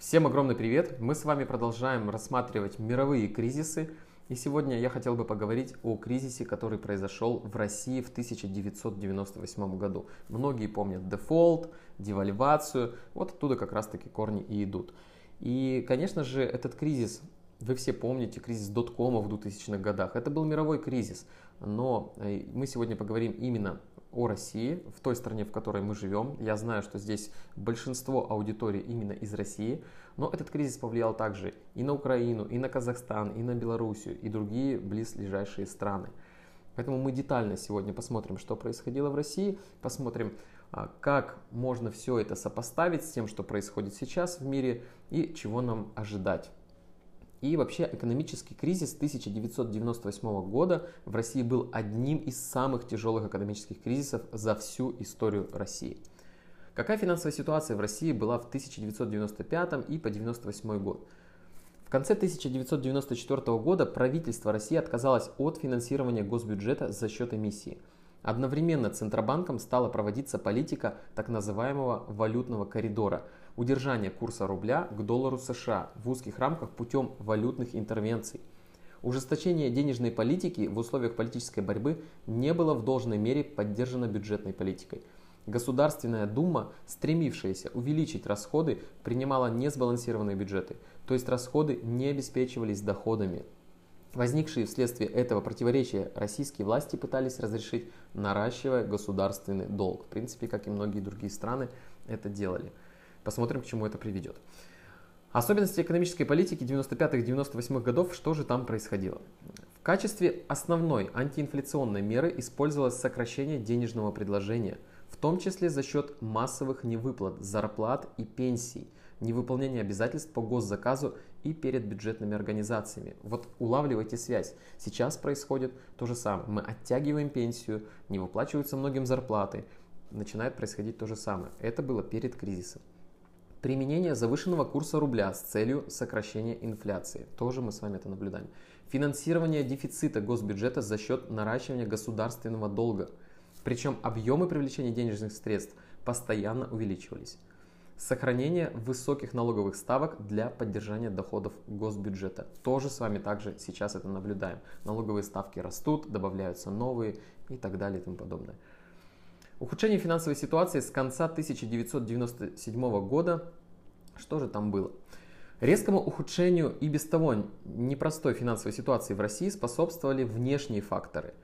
Всем огромный привет! Мы с вами продолжаем рассматривать мировые кризисы. И сегодня я хотел бы поговорить о кризисе, который произошел в России в 1998 году. Многие помнят дефолт, девальвацию. Вот оттуда как раз таки корни и идут. И, конечно же, этот кризис, вы все помните, кризис доткома в 2000-х годах. Это был мировой кризис. Но э, мы сегодня поговорим именно о России, в той стране, в которой мы живем. Я знаю, что здесь большинство аудитории именно из России, но этот кризис повлиял также и на Украину, и на Казахстан, и на Белоруссию, и другие близлежащие страны. Поэтому мы детально сегодня посмотрим, что происходило в России, посмотрим, а, как можно все это сопоставить с тем, что происходит сейчас в мире и чего нам ожидать. И вообще экономический кризис 1998 года в России был одним из самых тяжелых экономических кризисов за всю историю России. Какая финансовая ситуация в России была в 1995 и по 1998 год? В конце 1994 года правительство России отказалось от финансирования госбюджета за счет эмиссии. Одновременно Центробанком стала проводиться политика так называемого валютного коридора – удержание курса рубля к доллару США в узких рамках путем валютных интервенций. Ужесточение денежной политики в условиях политической борьбы не было в должной мере поддержано бюджетной политикой. Государственная дума, стремившаяся увеличить расходы, принимала несбалансированные бюджеты, то есть расходы не обеспечивались доходами. Возникшие вследствие этого противоречия российские власти пытались разрешить, наращивая государственный долг. В принципе, как и многие другие страны это делали. Посмотрим, к чему это приведет. Особенности экономической политики 95-98 годов, что же там происходило? В качестве основной антиинфляционной меры использовалось сокращение денежного предложения, в том числе за счет массовых невыплат, зарплат и пенсий, невыполнения обязательств по госзаказу и перед бюджетными организациями. Вот улавливайте связь. Сейчас происходит то же самое. Мы оттягиваем пенсию, не выплачиваются многим зарплаты. Начинает происходить то же самое. Это было перед кризисом. Применение завышенного курса рубля с целью сокращения инфляции. Тоже мы с вами это наблюдаем. Финансирование дефицита госбюджета за счет наращивания государственного долга. Причем объемы привлечения денежных средств постоянно увеличивались. Сохранение высоких налоговых ставок для поддержания доходов госбюджета. Тоже с вами также сейчас это наблюдаем. Налоговые ставки растут, добавляются новые и так далее и тому подобное. Ухудшение финансовой ситуации с конца 1997 года. Что же там было? Резкому ухудшению и без того непростой финансовой ситуации в России способствовали внешние факторы.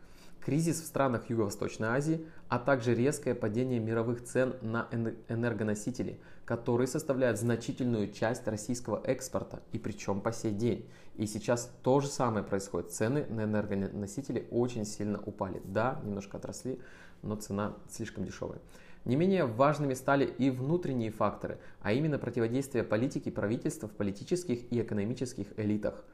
Кризис в странах Юго-Восточной Азии, а также резкое падение мировых цен на энергоносители, которые составляют значительную часть российского экспорта, и причем по сей день. И сейчас то же самое происходит. Цены на энергоносители очень сильно упали. Да, немножко отросли, но цена слишком дешевая. Не менее важными стали и внутренние факторы, а именно противодействие политики правительства в политических и экономических элитах.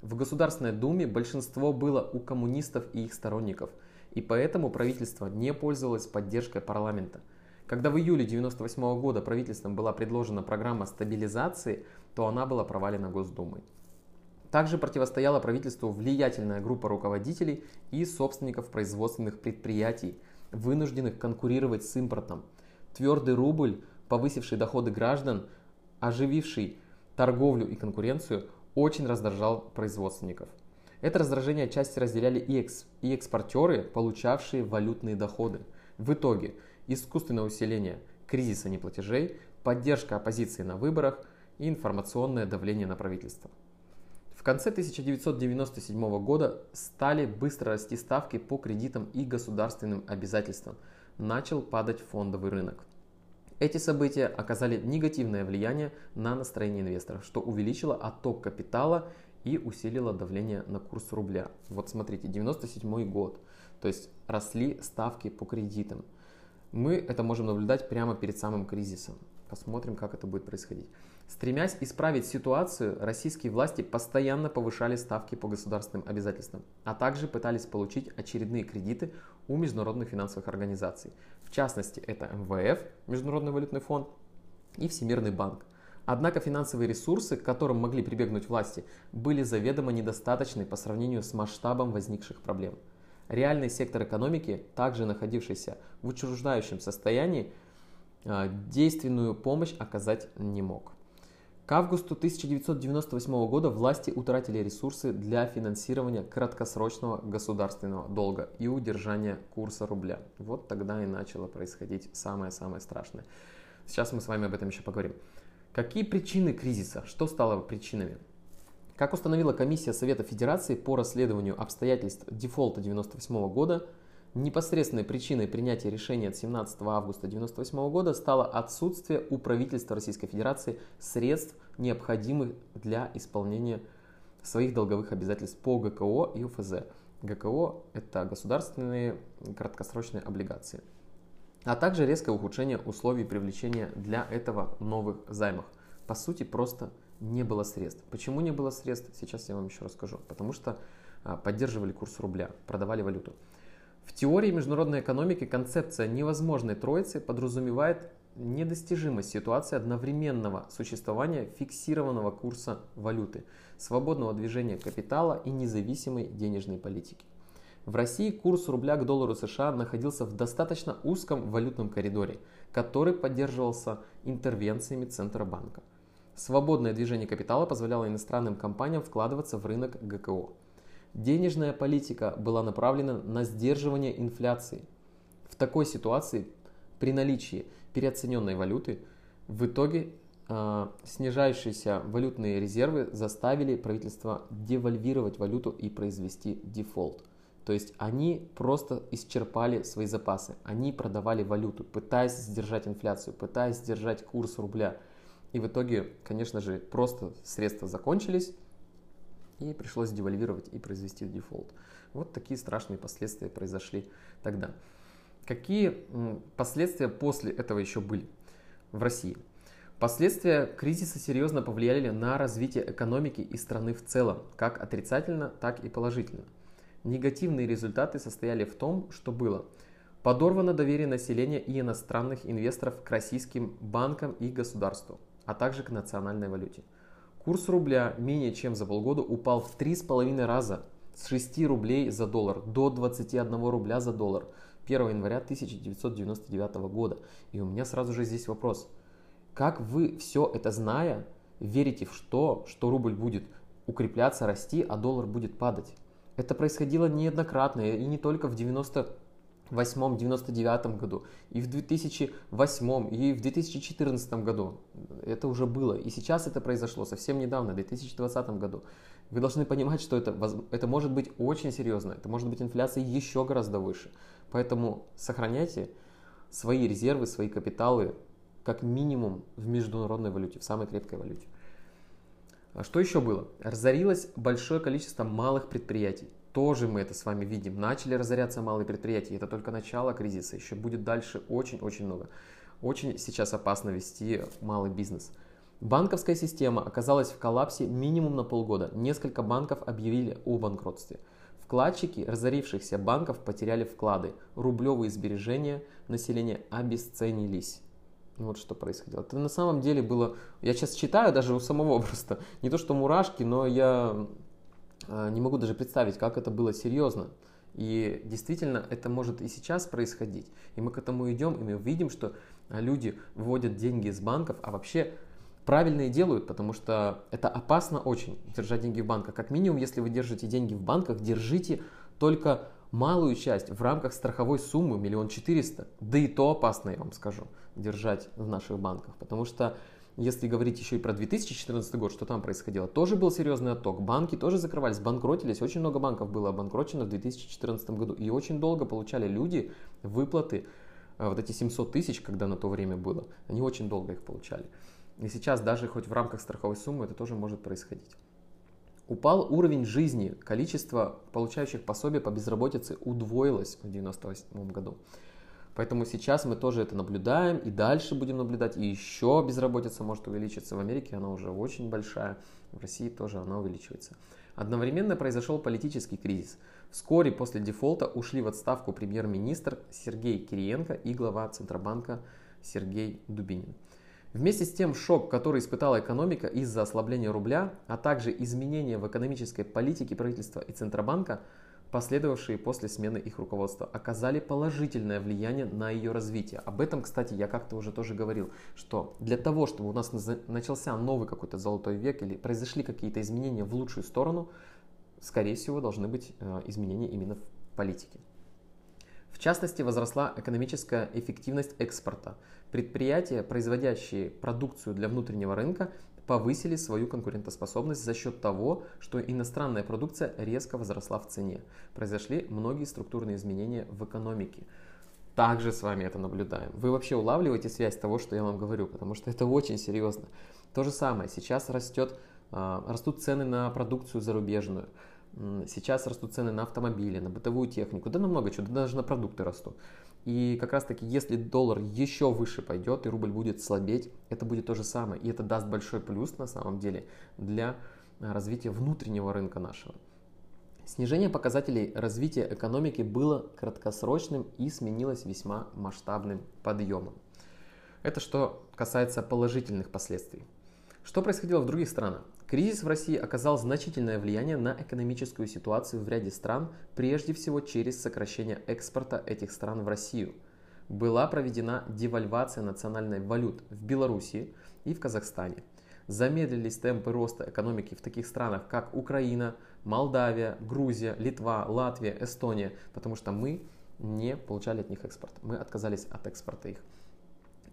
В Государственной Думе большинство было у коммунистов и их сторонников, и поэтому правительство не пользовалось поддержкой парламента. Когда в июле 1998 года правительством была предложена программа стабилизации, то она была провалена Госдумой. Также противостояла правительству влиятельная группа руководителей и собственников производственных предприятий, вынужденных конкурировать с импортом. Твердый рубль, повысивший доходы граждан, ожививший торговлю и конкуренцию, очень раздражал производственников. Это раздражение отчасти разделяли и, экс, и экспортеры, получавшие валютные доходы. В итоге искусственное усиление кризиса неплатежей, поддержка оппозиции на выборах и информационное давление на правительство. В конце 1997 года стали быстро расти ставки по кредитам и государственным обязательствам. Начал падать фондовый рынок. Эти события оказали негативное влияние на настроение инвесторов, что увеличило отток капитала и усилило давление на курс рубля. Вот смотрите, 97 год, то есть росли ставки по кредитам. Мы это можем наблюдать прямо перед самым кризисом. Посмотрим, как это будет происходить. Стремясь исправить ситуацию, российские власти постоянно повышали ставки по государственным обязательствам, а также пытались получить очередные кредиты у международных финансовых организаций. В частности, это МВФ, Международный валютный фонд, и Всемирный банк. Однако финансовые ресурсы, к которым могли прибегнуть власти, были заведомо недостаточны по сравнению с масштабом возникших проблем. Реальный сектор экономики, также находившийся в учреждающем состоянии, а, действенную помощь оказать не мог. К августу 1998 года власти утратили ресурсы для финансирования краткосрочного государственного долга и удержания курса рубля. Вот тогда и начало происходить самое-самое страшное. Сейчас мы с вами об этом еще поговорим. Какие причины кризиса? Что стало причинами? Как установила комиссия Совета Федерации по расследованию обстоятельств дефолта 1998 года, Непосредственной причиной принятия решения от 17 августа 1998 года стало отсутствие у правительства Российской Федерации средств, необходимых для исполнения своих долговых обязательств по ГКО и УФЗ. ГКО – это государственные краткосрочные облигации. А также резкое ухудшение условий привлечения для этого новых займов. По сути, просто не было средств. Почему не было средств, сейчас я вам еще расскажу. Потому что а, поддерживали курс рубля, продавали валюту. В теории международной экономики концепция невозможной троицы подразумевает недостижимость ситуации одновременного существования фиксированного курса валюты, свободного движения капитала и независимой денежной политики. В России курс рубля к доллару США находился в достаточно узком валютном коридоре, который поддерживался интервенциями Центробанка. Свободное движение капитала позволяло иностранным компаниям вкладываться в рынок ГКО. Денежная политика была направлена на сдерживание инфляции. В такой ситуации при наличии переоцененной валюты в итоге э, снижающиеся валютные резервы заставили правительство девальвировать валюту и произвести дефолт. То есть они просто исчерпали свои запасы. Они продавали валюту, пытаясь сдержать инфляцию, пытаясь сдержать курс рубля. И в итоге, конечно же, просто средства закончились, и пришлось девальвировать и произвести дефолт. Вот такие страшные последствия произошли тогда. Какие последствия после этого еще были в России? Последствия кризиса серьезно повлияли на развитие экономики и страны в целом, как отрицательно, так и положительно. Негативные результаты состояли в том, что было подорвано доверие населения и иностранных инвесторов к российским банкам и государству, а также к национальной валюте – Курс рубля менее чем за полгода упал в 3,5 раза с 6 рублей за доллар до 21 рубля за доллар 1 января 1999 года. И у меня сразу же здесь вопрос. Как вы все это зная, верите в что, что рубль будет укрепляться, расти, а доллар будет падать? Это происходило неоднократно и не только в 90 2008, 99 году, и в 2008, и в 2014 году. Это уже было. И сейчас это произошло совсем недавно, в 2020 году. Вы должны понимать, что это, это может быть очень серьезно. Это может быть инфляция еще гораздо выше. Поэтому сохраняйте свои резервы, свои капиталы как минимум в международной валюте, в самой крепкой валюте. А что еще было? Разорилось большое количество малых предприятий тоже мы это с вами видим. Начали разоряться малые предприятия. Это только начало кризиса. Еще будет дальше очень-очень много. Очень сейчас опасно вести малый бизнес. Банковская система оказалась в коллапсе минимум на полгода. Несколько банков объявили о банкротстве. Вкладчики разорившихся банков потеряли вклады. Рублевые сбережения населения обесценились. Вот что происходило. Это на самом деле было... Я сейчас читаю даже у самого просто. Не то что мурашки, но я не могу даже представить, как это было серьезно. И действительно, это может и сейчас происходить. И мы к этому идем, и мы видим, что а, люди выводят деньги из банков, а вообще правильно и делают, потому что это опасно очень держать деньги в банках. Как минимум, если вы держите деньги в банках, держите только малую часть в рамках страховой суммы миллион четыреста. Да и то опасно, я вам скажу, держать в наших банках, потому что если говорить еще и про 2014 год, что там происходило, тоже был серьезный отток. Банки тоже закрывались, банкротились. Очень много банков было обанкрочено в 2014 году. И очень долго получали люди выплаты, э, вот эти 700 тысяч, когда на то время было. Они очень долго их получали. И сейчас даже хоть в рамках страховой суммы это тоже может происходить. Упал уровень жизни, количество получающих пособия по безработице удвоилось в 1998 году. Поэтому сейчас мы тоже это наблюдаем и дальше будем наблюдать. И еще безработица может увеличиться. В Америке она уже очень большая, в России тоже она увеличивается. Одновременно произошел политический кризис. Вскоре после дефолта ушли в отставку премьер-министр Сергей Кириенко и глава Центробанка Сергей Дубинин. Вместе с тем шок, который испытала экономика из-за ослабления рубля, а также изменения в экономической политике правительства и Центробанка, последовавшие после смены их руководства, оказали положительное влияние на ее развитие. Об этом, кстати, я как-то уже тоже говорил, что для того, чтобы у нас начался новый какой-то золотой век или произошли какие-то изменения в лучшую сторону, скорее всего, должны быть э, изменения именно в политике. В частности, возросла экономическая эффективность экспорта. Предприятия, производящие продукцию для внутреннего рынка, повысили свою конкурентоспособность за счет того, что иностранная продукция резко возросла в цене. Произошли многие структурные изменения в экономике. Также с вами это наблюдаем. Вы вообще улавливаете связь того, что я вам говорю, потому что это очень серьезно. То же самое, сейчас растет, а, растут цены на продукцию зарубежную. Сейчас растут цены на автомобили, на бытовую технику, да на много чего, да даже на продукты растут. И как раз таки, если доллар еще выше пойдет и рубль будет слабеть, это будет то же самое. И это даст большой плюс на самом деле для а, развития внутреннего рынка нашего. Снижение показателей развития экономики было краткосрочным и сменилось весьма масштабным подъемом. Это что касается положительных последствий. Что происходило в других странах? Кризис в России оказал значительное влияние на экономическую ситуацию в ряде стран, прежде всего через сокращение экспорта этих стран в Россию. Была проведена девальвация национальной валют в Беларуси и в Казахстане. Замедлились темпы роста экономики в таких странах, как Украина, Молдавия, Грузия, Литва, Латвия, Эстония, потому что мы не получали от них экспорт. Мы отказались от экспорта их.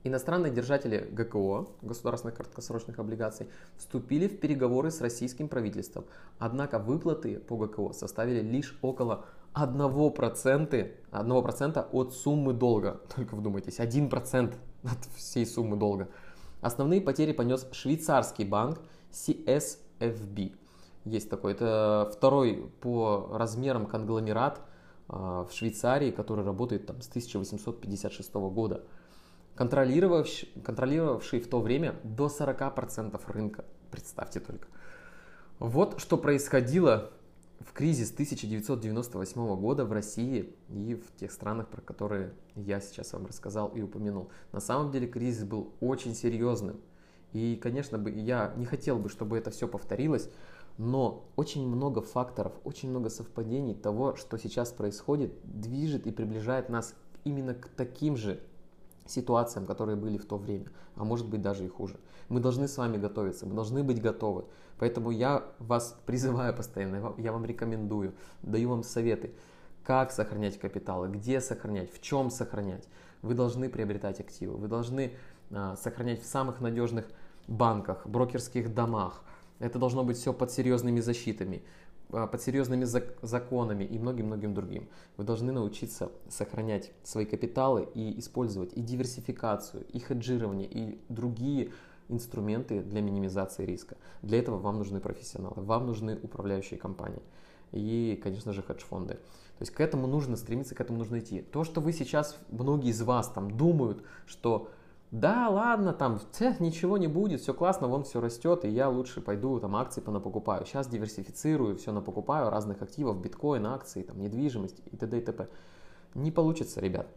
Иностранные держатели ГКО, государственных краткосрочных облигаций, вступили в переговоры с российским правительством. Однако выплаты по ГКО составили лишь около 1%, 1% от суммы долга. Только вдумайтесь, 1% от всей суммы долга. Основные потери понес швейцарский банк CSFB. Есть такой, это второй по размерам конгломерат а, в Швейцарии, который работает там с 1856 года контролировавший, контролировавший в то время до 40% рынка. Представьте только. Вот что происходило в кризис 1998 года в России и в тех странах, про которые я сейчас вам рассказал и упомянул. На самом деле кризис был очень серьезным. И, конечно, бы я не хотел бы, чтобы это все повторилось, но очень много факторов, очень много совпадений того, что сейчас происходит, движет и приближает нас именно к таким же ситуациям, которые были в то время, а может быть даже и хуже. Мы должны с вами готовиться, мы должны быть готовы. Поэтому я вас призываю постоянно, я вам рекомендую, даю вам советы, как сохранять капиталы, где сохранять, в чем сохранять. Вы должны приобретать активы, вы должны а, сохранять в самых надежных банках, брокерских домах. Это должно быть все под серьезными защитами. А, под серьезными законами и многим-многим другим. Вы должны научиться сохранять свои капиталы и использовать и диверсификацию, и хеджирование, и другие инструменты для минимизации риска. Для этого вам нужны профессионалы, вам нужны управляющие компании и, конечно же, хедж-фонды. То есть к этому нужно стремиться, к этому нужно идти. То, что вы сейчас, многие из вас там думают, что да, ладно, там те, ничего не будет, все классно, вон все растет, и я лучше пойду там акции понапокупаю. Сейчас диверсифицирую, все напокупаю разных активов, биткоин, акции, там недвижимость и т.д. и т.п. Не получится, ребят.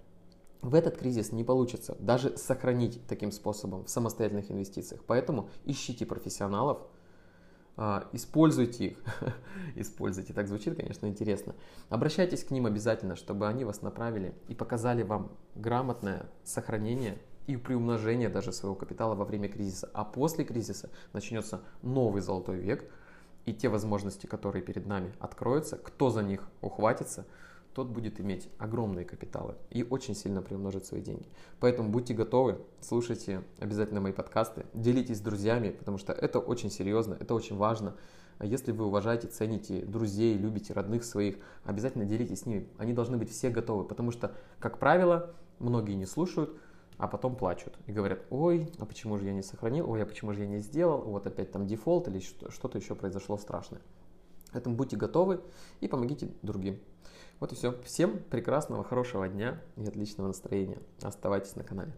В этот кризис не получится даже сохранить таким способом в самостоятельных инвестициях. Поэтому ищите профессионалов, а, используйте их. используйте, так звучит, конечно, интересно. Обращайтесь к ним обязательно, чтобы они вас направили и показали вам грамотное сохранение и приумножение даже своего капитала во время кризиса. А после кризиса начнется новый золотой век, и те возможности, которые перед нами откроются, кто за них ухватится, тот будет иметь огромные капиталы и очень сильно приумножить свои деньги. Поэтому будьте готовы, слушайте обязательно мои подкасты, делитесь с друзьями, потому что это очень серьезно, это очень важно. А если вы уважаете, цените друзей, любите родных своих, обязательно делитесь с ними. Они должны быть все готовы, потому что, как правило, многие не слушают, а потом плачут и говорят, ой, а почему же я не сохранил, ой, а почему же я не сделал, вот опять там дефолт или что-то еще произошло страшное. Поэтому будьте готовы и помогите другим. Вот и все. Всем прекрасного, хорошего дня и отличного настроения. Оставайтесь на канале.